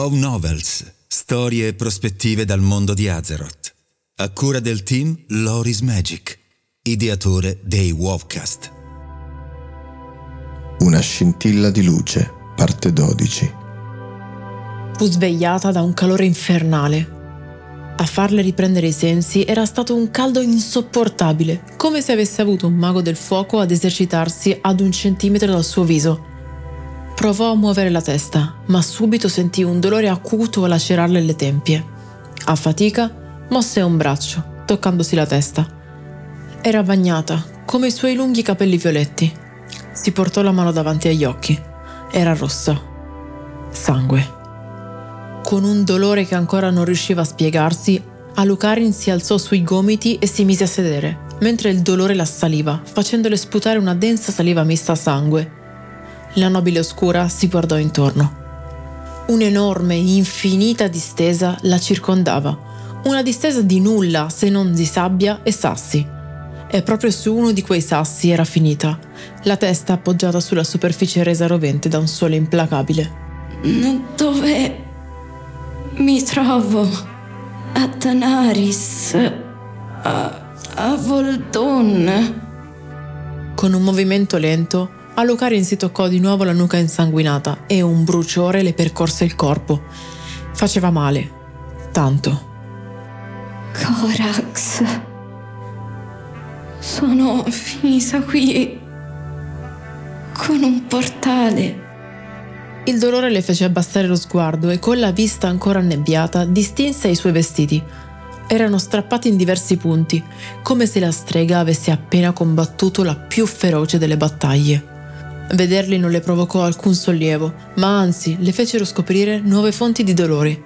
Wow Novels, storie e prospettive dal mondo di Azeroth. A cura del team Loris Magic, ideatore dei Wowcast. Una scintilla di luce, parte 12. Fu svegliata da un calore infernale. A farle riprendere i sensi era stato un caldo insopportabile, come se avesse avuto un mago del fuoco ad esercitarsi ad un centimetro dal suo viso. Provò a muovere la testa, ma subito sentì un dolore acuto lacerarle le tempie. A fatica, mosse un braccio, toccandosi la testa. Era bagnata, come i suoi lunghi capelli violetti. Si portò la mano davanti agli occhi. Era rossa. Sangue. Con un dolore che ancora non riusciva a spiegarsi, Alucarin si alzò sui gomiti e si mise a sedere, mentre il dolore la assaliva, facendole sputare una densa saliva mista a sangue la nobile oscura si guardò intorno. Un'enorme, infinita distesa la circondava, una distesa di nulla se non di sabbia e sassi. E proprio su uno di quei sassi era finita, la testa appoggiata sulla superficie resa rovente da un sole implacabile. Dove mi trovo? A Tanaris? A, a Voldon? Con un movimento lento, Alucarin si toccò di nuovo la nuca insanguinata e un bruciore le percorse il corpo. Faceva male. Tanto. Corax. Sono finita qui. Con un portale. Il dolore le fece abbassare lo sguardo e con la vista ancora annebbiata distinse i suoi vestiti. Erano strappati in diversi punti, come se la strega avesse appena combattuto la più feroce delle battaglie. Vederli non le provocò alcun sollievo, ma anzi le fecero scoprire nuove fonti di dolori.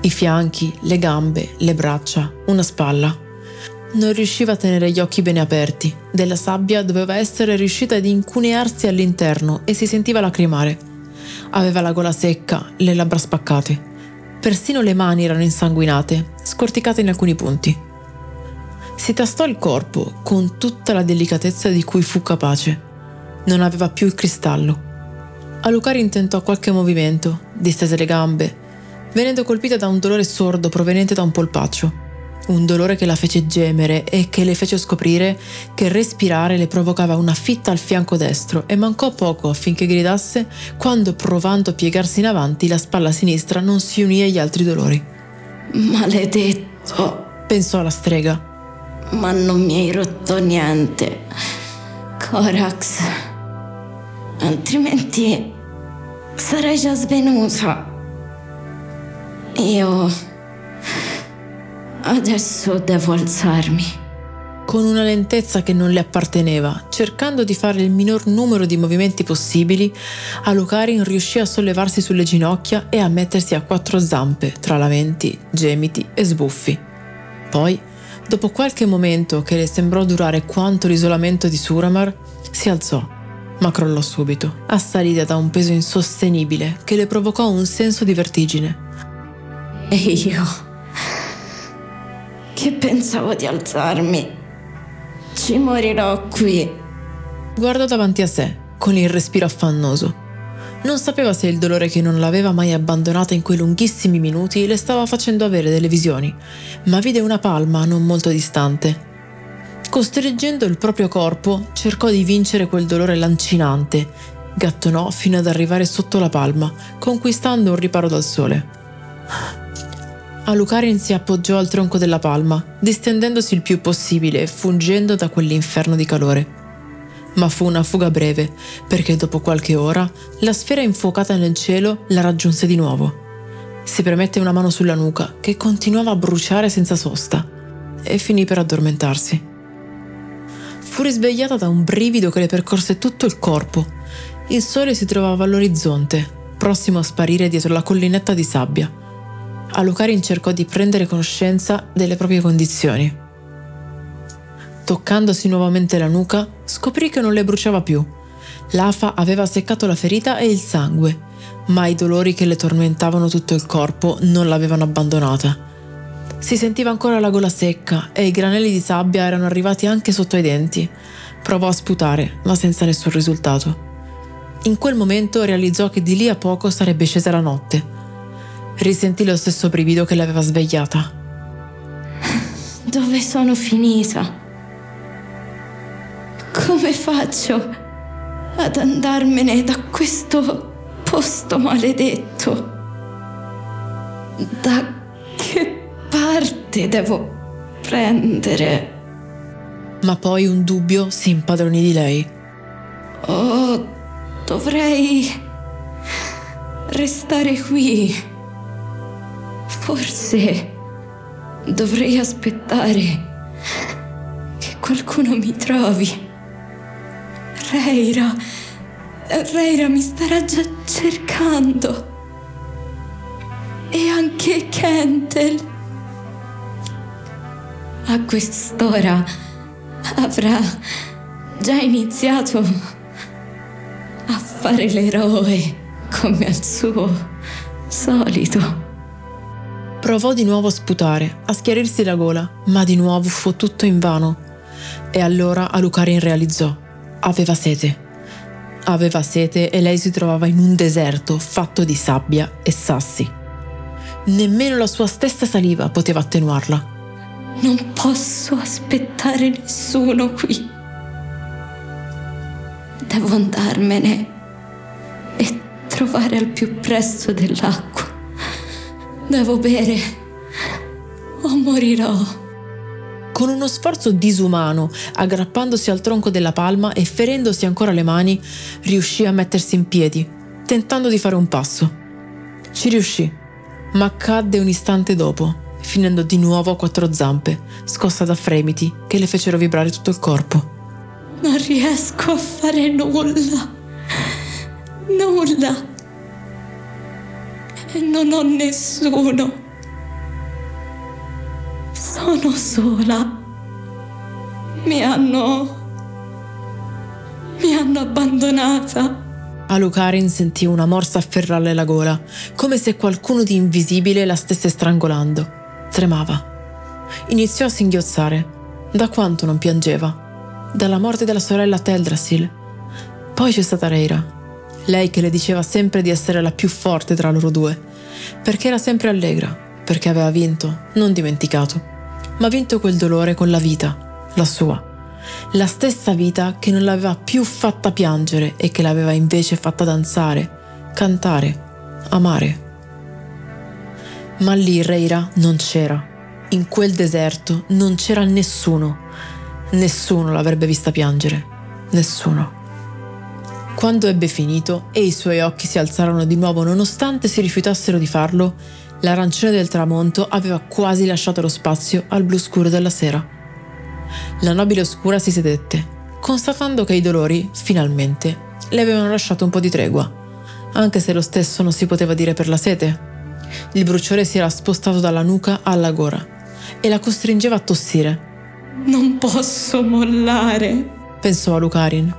I fianchi, le gambe, le braccia, una spalla. Non riusciva a tenere gli occhi bene aperti. Della sabbia doveva essere riuscita ad incunearsi all'interno e si sentiva lacrimare. Aveva la gola secca, le labbra spaccate. Persino le mani erano insanguinate, scorticate in alcuni punti. Si tastò il corpo con tutta la delicatezza di cui fu capace non aveva più il cristallo. Alucari intentò qualche movimento, distese le gambe, venendo colpita da un dolore sordo proveniente da un polpaccio. Un dolore che la fece gemere e che le fece scoprire che respirare le provocava una fitta al fianco destro e mancò poco affinché gridasse quando, provando a piegarsi in avanti, la spalla sinistra non si unì agli altri dolori. Maledetto, pensò la strega. Ma non mi hai rotto niente. Corax altrimenti sarei già svenuta. Io adesso devo alzarmi. Con una lentezza che non le apparteneva, cercando di fare il minor numero di movimenti possibili, Alucarin riuscì a sollevarsi sulle ginocchia e a mettersi a quattro zampe tra lamenti, gemiti e sbuffi. Poi, dopo qualche momento che le sembrò durare quanto l'isolamento di Suramar, si alzò ma crollò subito, assalita da un peso insostenibile che le provocò un senso di vertigine. E io, che pensavo di alzarmi, ci morirò qui. Guardò davanti a sé, con il respiro affannoso. Non sapeva se il dolore che non l'aveva mai abbandonata in quei lunghissimi minuti le stava facendo avere delle visioni, ma vide una palma non molto distante Costreggendo il proprio corpo, cercò di vincere quel dolore lancinante. Gattonò fino ad arrivare sotto la palma, conquistando un riparo dal sole. Alucarin si appoggiò al tronco della palma, distendendosi il più possibile fungendo da quell'inferno di calore. Ma fu una fuga breve, perché dopo qualche ora la sfera infuocata nel cielo la raggiunse di nuovo. Si premette una mano sulla nuca, che continuava a bruciare senza sosta, e finì per addormentarsi. Fu risvegliata da un brivido che le percorse tutto il corpo. Il sole si trovava all'orizzonte, prossimo a sparire dietro la collinetta di sabbia. Alucarin cercò di prendere conoscenza delle proprie condizioni. Toccandosi nuovamente la nuca, scoprì che non le bruciava più. L'afa aveva seccato la ferita e il sangue, ma i dolori che le tormentavano tutto il corpo non l'avevano abbandonata. Si sentiva ancora la gola secca e i granelli di sabbia erano arrivati anche sotto ai denti. Provò a sputare, ma senza nessun risultato. In quel momento realizzò che di lì a poco sarebbe scesa la notte. Risentì lo stesso brivido che l'aveva svegliata. Dove sono finita? Come faccio ad andarmene da questo posto maledetto? Da che parte devo prendere? Ma poi un dubbio si impadronì di lei. Oh, dovrei restare qui. Forse dovrei aspettare che qualcuno mi trovi. Reira, Reira mi starà già cercando. E anche Kentel. A quest'ora avrà già iniziato a fare l'eroe come al suo solito. Provò di nuovo a sputare, a schiarirsi la gola, ma di nuovo fu tutto invano. E allora Alucarin realizzò. Aveva sete. Aveva sete e lei si trovava in un deserto fatto di sabbia e sassi. Nemmeno la sua stessa saliva poteva attenuarla. Non posso aspettare nessuno qui. Devo andarmene e trovare al più presto dell'acqua. Devo bere o morirò. Con uno sforzo disumano, aggrappandosi al tronco della palma e ferendosi ancora le mani, riuscì a mettersi in piedi, tentando di fare un passo. Ci riuscì, ma cadde un istante dopo, finendo di nuovo a quattro zampe, scossa da fremiti che le fecero vibrare tutto il corpo. Non riesco a fare nulla. Nulla. E non ho nessuno. Sono sola. Mi hanno... Mi hanno abbandonata. Alucarin sentì una morsa afferrarle la gola, come se qualcuno di invisibile la stesse strangolando. Tremava. Iniziò a singhiozzare. Da quanto non piangeva? Dalla morte della sorella Teldrassil. Poi c'è stata Reira. Lei che le diceva sempre di essere la più forte tra loro due. Perché era sempre allegra, perché aveva vinto, non dimenticato. Ma vinto quel dolore con la vita, la sua la stessa vita che non l'aveva più fatta piangere e che l'aveva invece fatta danzare, cantare, amare. Ma lì Reira non c'era. In quel deserto non c'era nessuno. Nessuno l'avrebbe vista piangere. Nessuno. Quando ebbe finito e i suoi occhi si alzarono di nuovo nonostante si rifiutassero di farlo, l'arancione del tramonto aveva quasi lasciato lo spazio al blu scuro della sera. La nobile oscura si sedette, constatando che i dolori, finalmente, le avevano lasciato un po' di tregua, anche se lo stesso non si poteva dire per la sete. Il bruciore si era spostato dalla nuca alla gola e la costringeva a tossire. Non posso mollare, pensò a Lucarin.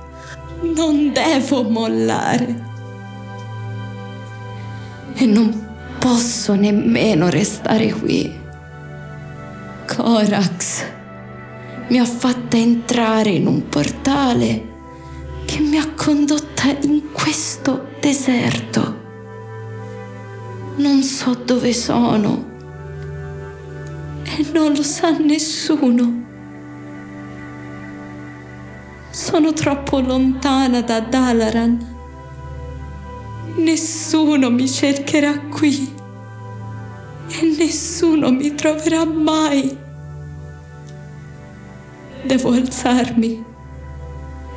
Non devo mollare. E non posso nemmeno restare qui. Corax mi ha fatta entrare in un portale che mi ha condotta in questo deserto. Non so dove sono e non lo sa nessuno. Sono troppo lontana da Dalaran. Nessuno mi cercherà qui e nessuno mi troverà mai. Devo alzarmi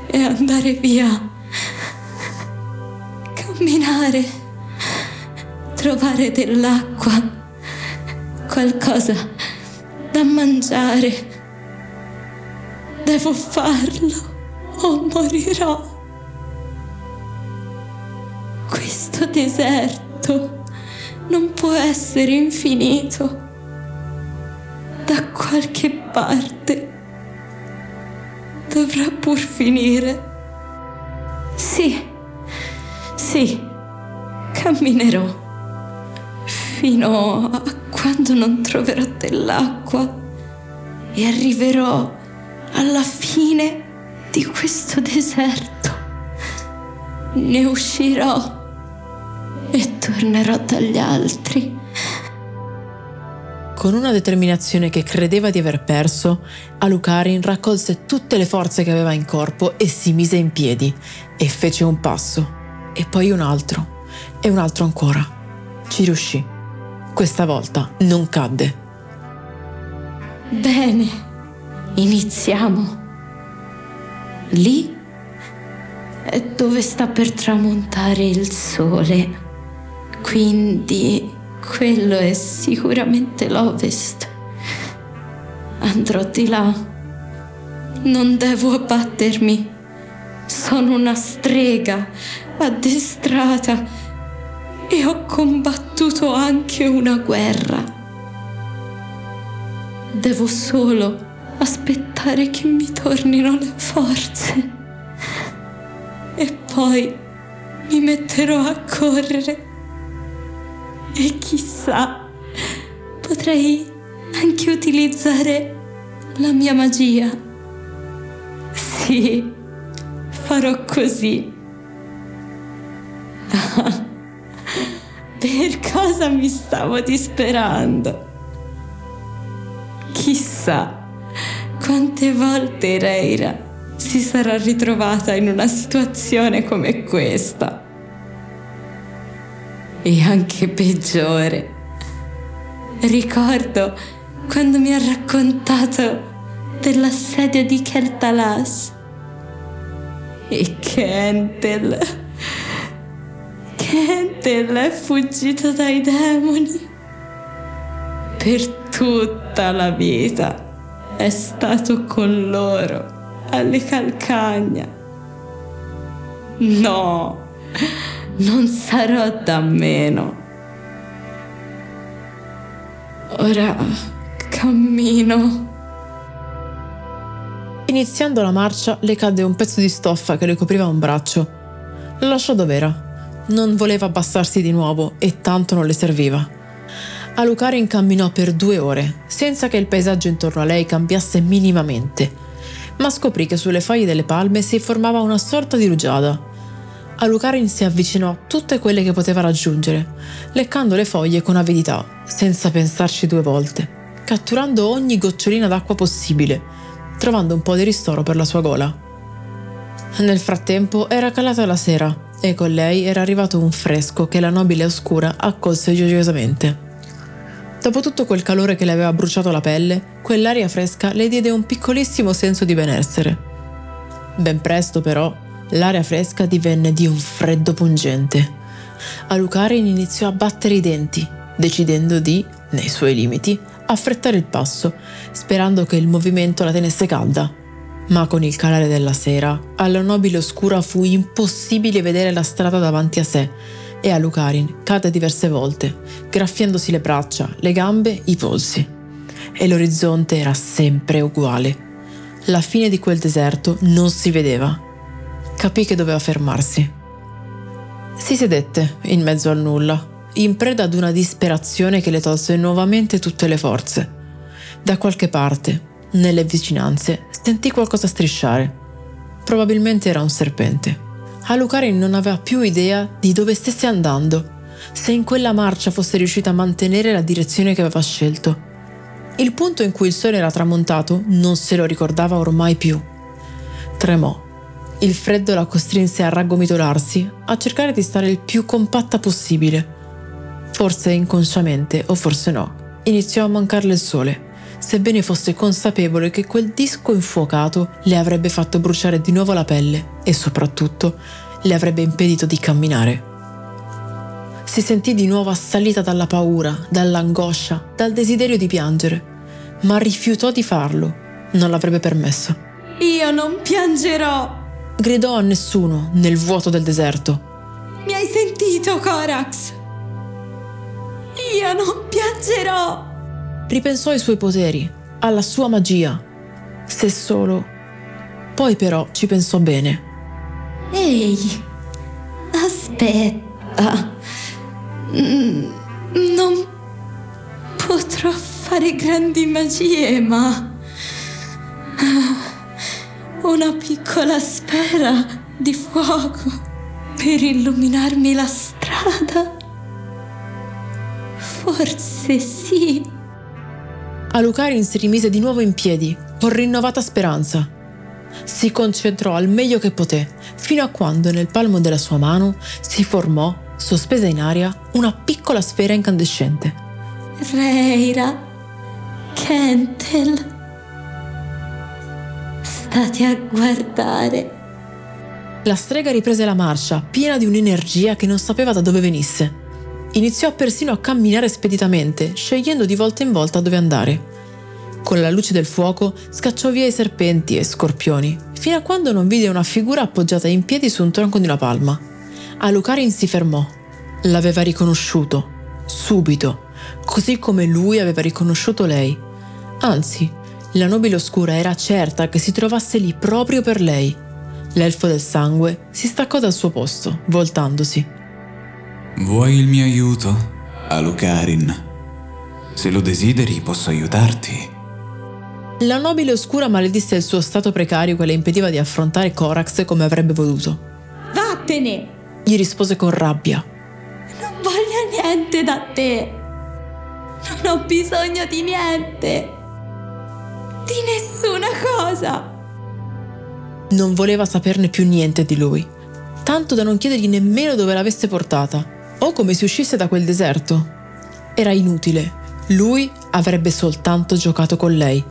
e andare via. Camminare, trovare dell'acqua, qualcosa da mangiare. Devo farlo o morirò. Questo deserto non può essere infinito. Da qualche parte dovrà pur finire. Sì, sì, camminerò fino a quando non troverò dell'acqua e arriverò alla fine di questo deserto. Ne uscirò e tornerò dagli altri Con una determinazione che credeva di aver perso, Alucarin raccolse tutte le forze che aveva in corpo e si mise in piedi e fece un passo, e poi un altro, e un altro ancora. Ci riuscì. Questa volta non cadde. Bene, iniziamo. Lì è dove sta per tramontare il sole. Quindi quello è sicuramente l'ovest. Andrò di là. Non devo abbattermi. Sono una strega addestrata e ho combattuto anche una guerra. Devo solo aspettare che mi tornino le forze. E poi mi metterò a correre. E chissà, potrei anche utilizzare la mia magia. Sì, farò così. per cosa mi stavo disperando? Chissà quante volte Reira si sarà ritrovata in una situazione come questa. E anche peggiore. Ricordo quando mi ha raccontato dell'assedio di Keltalas e Kentel. Kentel è fuggito dai demoni per tutta la vita. È stato con loro alle calcagna. No, non sarò da meno. Ora cammino. Iniziando la marcia, le cadde un pezzo di stoffa che le copriva un braccio. Lo lasciò dov'era. Non voleva abbassarsi di nuovo e tanto non le serviva. Alucarin camminò per due ore, senza che il paesaggio intorno a lei cambiasse minimamente, ma scoprì che sulle foglie delle palme si formava una sorta di rugiada. Alucarin si avvicinò a tutte quelle che poteva raggiungere, leccando le foglie con avidità, senza pensarci due volte, catturando ogni gocciolina d'acqua possibile, trovando un po' di ristoro per la sua gola. Nel frattempo era calata la sera e con lei era arrivato un fresco che la nobile oscura accolse gioiosamente. Dopo tutto quel calore che le aveva bruciato la pelle, quell'aria fresca le diede un piccolissimo senso di benessere. Ben presto, però, l'aria fresca divenne di un freddo pungente. Alucarin iniziò a battere i denti, decidendo di, nei suoi limiti, affrettare il passo, sperando che il movimento la tenesse calda. Ma con il calare della sera, alla nobile oscura fu impossibile vedere la strada davanti a sé e a Lucarin cade diverse volte, graffiandosi le braccia, le gambe, i polsi. E l'orizzonte era sempre uguale. La fine di quel deserto non si vedeva. Capì che doveva fermarsi. Si sedette in mezzo al nulla, in preda ad una disperazione che le tolse nuovamente tutte le forze. Da qualche parte, nelle vicinanze, sentì qualcosa strisciare. Probabilmente era un serpente. Alucarin non aveva più idea di dove stesse andando, se in quella marcia fosse riuscita a mantenere la direzione che aveva scelto. Il punto in cui il sole era tramontato non se lo ricordava ormai più. Tremò. Il freddo la costrinse a raggomitolarsi, a cercare di stare il più compatta possibile. Forse inconsciamente, o forse no, iniziò a mancarle il sole, sebbene fosse consapevole che quel disco infuocato le avrebbe fatto bruciare di nuovo la pelle e soprattutto le avrebbe impedito di camminare. Si sentì di nuovo assalita dalla paura, dall'angoscia, dal desiderio di piangere, ma rifiutò di farlo. Non l'avrebbe permesso. Io non piangerò! Gridò a nessuno nel vuoto del deserto. Mi hai sentito, Corax? Io non piangerò! Ripensò ai suoi poteri, alla sua magia. Se solo... Poi però ci pensò bene. Ehi, aspetta. Mm, Non potrò fare grandi magie, ma... Una piccola sfera di fuoco per illuminarmi la strada. Forse sì. Alucarin si rimise di nuovo in piedi, con rinnovata speranza. Si concentrò al meglio che poté, fino a quando nel palmo della sua mano si formò, sospesa in aria, una piccola sfera incandescente. Reira, Kentel, state a guardare. La strega riprese la marcia, piena di un'energia che non sapeva da dove venisse. Iniziò persino a camminare speditamente, scegliendo di volta in volta dove andare. Con la luce del fuoco scacciò via i serpenti e scorpioni, fino a quando non vide una figura appoggiata in piedi su un tronco di una palma. Alucarin si fermò. L'aveva riconosciuto, subito, così come lui aveva riconosciuto lei. Anzi, la nobile oscura era certa che si trovasse lì proprio per lei. L'elfo del sangue si staccò dal suo posto, voltandosi. Vuoi il mio aiuto, Alucarin? Se lo desideri posso aiutarti. La nobile oscura maledisse il suo stato precario che le impediva di affrontare Corax come avrebbe voluto. Vattene! Gli rispose con rabbia. Non voglio niente da te. Non ho bisogno di niente. Di nessuna cosa. Non voleva saperne più niente di lui, tanto da non chiedergli nemmeno dove l'avesse portata o come si uscisse da quel deserto. Era inutile. Lui avrebbe soltanto giocato con lei.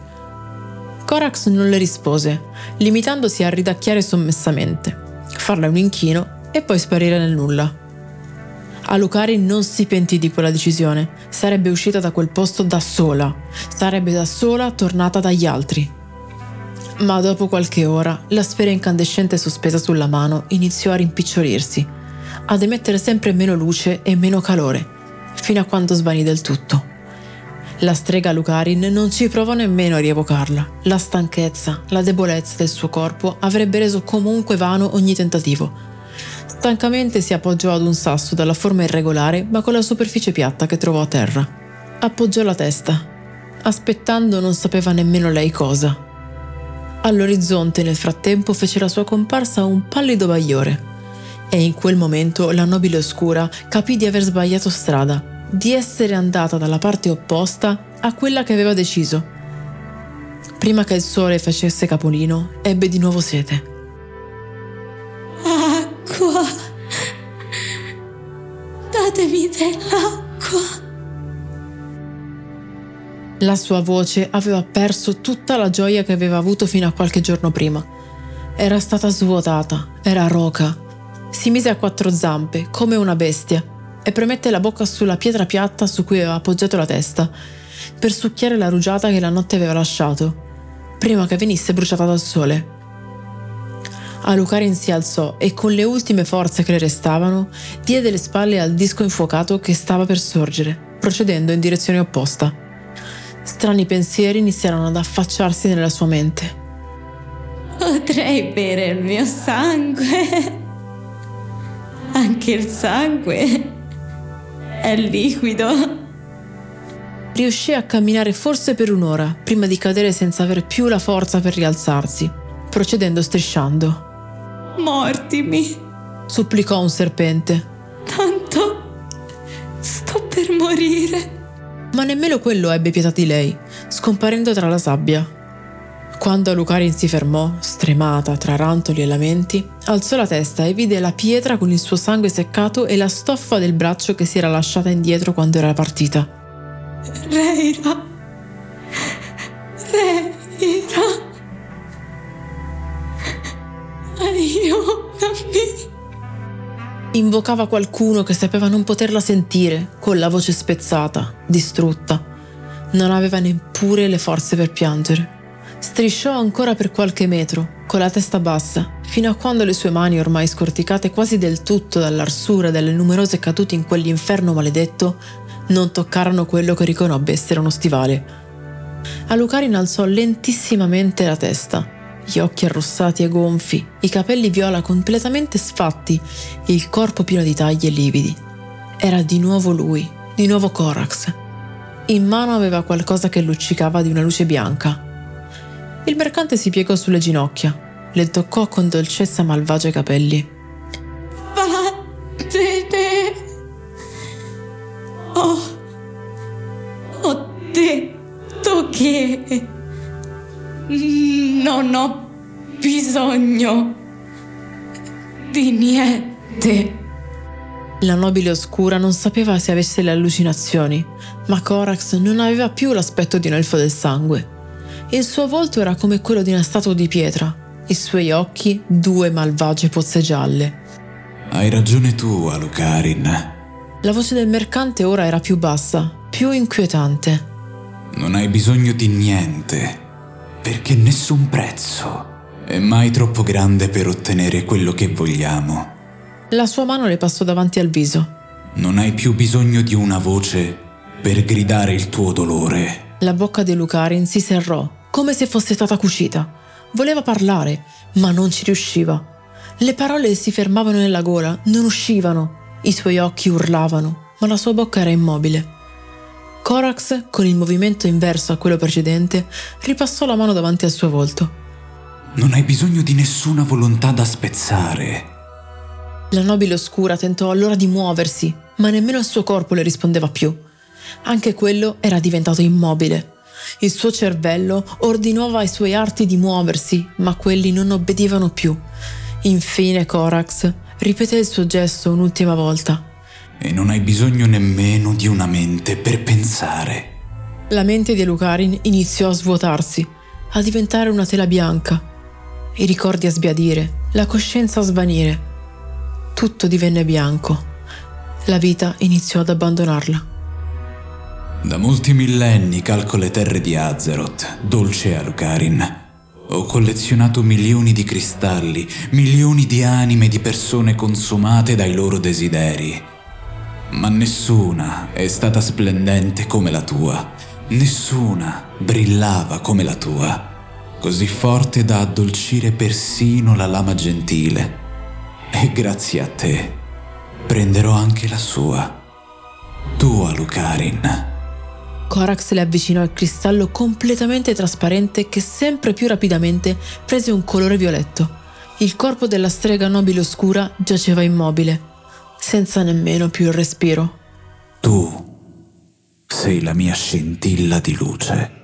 Corax non le rispose, limitandosi a ridacchiare sommessamente, farle un inchino e poi sparire nel nulla. Alucari non si pentì di quella decisione, sarebbe uscita da quel posto da sola, sarebbe da sola tornata dagli altri. Ma dopo qualche ora la sfera incandescente sospesa sulla mano iniziò a rimpicciolirsi, ad emettere sempre meno luce e meno calore, fino a quando svanì del tutto. La strega Lucarin non ci provò nemmeno a rievocarla. La stanchezza, la debolezza del suo corpo avrebbe reso comunque vano ogni tentativo. Stancamente si appoggiò ad un sasso dalla forma irregolare ma con la superficie piatta che trovò a terra. Appoggiò la testa. Aspettando non sapeva nemmeno lei cosa. All'orizzonte nel frattempo fece la sua comparsa un pallido bagliore. E in quel momento la nobile oscura capì di aver sbagliato strada, di essere andata dalla parte opposta a quella che aveva deciso. Prima che il sole facesse capolino, ebbe di nuovo sete. Acqua. Datemi dell'acqua. La sua voce aveva perso tutta la gioia che aveva avuto fino a qualche giorno prima. Era stata svuotata, era roca. Si mise a quattro zampe, come una bestia, e premette la bocca sulla pietra piatta su cui aveva appoggiato la testa, per succhiare la rugiada che la notte aveva lasciato, prima che venisse bruciata dal sole. Alucarin si alzò e con le ultime forze che le restavano diede le spalle al disco infuocato che stava per sorgere, procedendo in direzione opposta. Strani pensieri iniziarono ad affacciarsi nella sua mente. Potrei bere il mio sangue. Anche il sangue è liquido. Riuscì a camminare forse per un'ora prima di cadere senza aver più la forza per rialzarsi, procedendo strisciando. Mortimi. Supplicò un serpente, Tanto sto per morire. ma nemmeno quello ebbe pietà di lei, scomparendo tra la sabbia. Quando Alucarin si fermò, stremata tra rantoli e lamenti, alzò la testa e vide la pietra con il suo sangue seccato e la stoffa del braccio che si era lasciata indietro quando era partita. Reira. Reira. Aiutami. Invocava qualcuno che sapeva non poterla sentire, con la voce spezzata, distrutta. Non aveva neppure le forze per piangere. Strisciò ancora per qualche metro, con la testa bassa, fino a quando le sue mani, ormai scorticate quasi del tutto dall'arsura delle numerose cadute in quell'inferno maledetto, non toccarono quello che riconobbe essere uno stivale. Alucarin alzò lentissimamente la testa, gli occhi arrossati e gonfi, i capelli viola completamente sfatti, il corpo pieno di tagli e lividi. Era di nuovo lui, di nuovo Corax. In mano aveva qualcosa che luccicava di una luce bianca. Il mercante si piegò sulle ginocchia, le toccò con dolcezza malvagia i capelli. Vattene. Oh. Ho detto che. Non ho bisogno di niente. La nobile oscura non sapeva se avesse le allucinazioni, ma Corax non aveva più l'aspetto di un elfo del sangue. Il suo volto era come quello di una statua di pietra, i suoi occhi due malvagie pozze gialle. Hai ragione tu, Alucarin. La voce del mercante ora era più bassa, più inquietante. Non hai bisogno di niente, perché nessun prezzo è mai troppo grande per ottenere quello che vogliamo. La sua mano le passò davanti al viso. Non hai più bisogno di una voce per gridare il tuo dolore. La bocca di Lucarin si serrò, come se fosse stata cucita. Voleva parlare, ma non ci riusciva. Le parole si fermavano nella gola, non uscivano. I suoi occhi urlavano, ma la sua bocca era immobile. Corax, con il movimento inverso a quello precedente, ripassò la mano davanti al suo volto. Non hai bisogno di nessuna volontà da spezzare. La nobile oscura tentò allora di muoversi, ma nemmeno il suo corpo le rispondeva più. Anche quello era diventato immobile. Il suo cervello ordinava ai suoi arti di muoversi, ma quelli non obbedivano più. Infine Corax ripeté il suo gesto un'ultima volta. E non hai bisogno nemmeno di una mente per pensare. La mente di Lucarin iniziò a svuotarsi, a diventare una tela bianca. I ricordi a sbiadire, la coscienza a svanire. Tutto divenne bianco. La vita iniziò ad abbandonarla. Da molti millenni calco le terre di Azeroth, dolce Alucarin. Ho collezionato milioni di cristalli, milioni di anime di persone consumate dai loro desideri. Ma nessuna è stata splendente come la tua. Nessuna brillava come la tua. Così forte da addolcire persino la lama gentile. E grazie a te prenderò anche la sua. Tu, Alucarin. Corax le avvicinò il cristallo completamente trasparente che sempre più rapidamente prese un colore violetto. Il corpo della strega nobile oscura giaceva immobile, senza nemmeno più il respiro. Tu sei la mia scintilla di luce.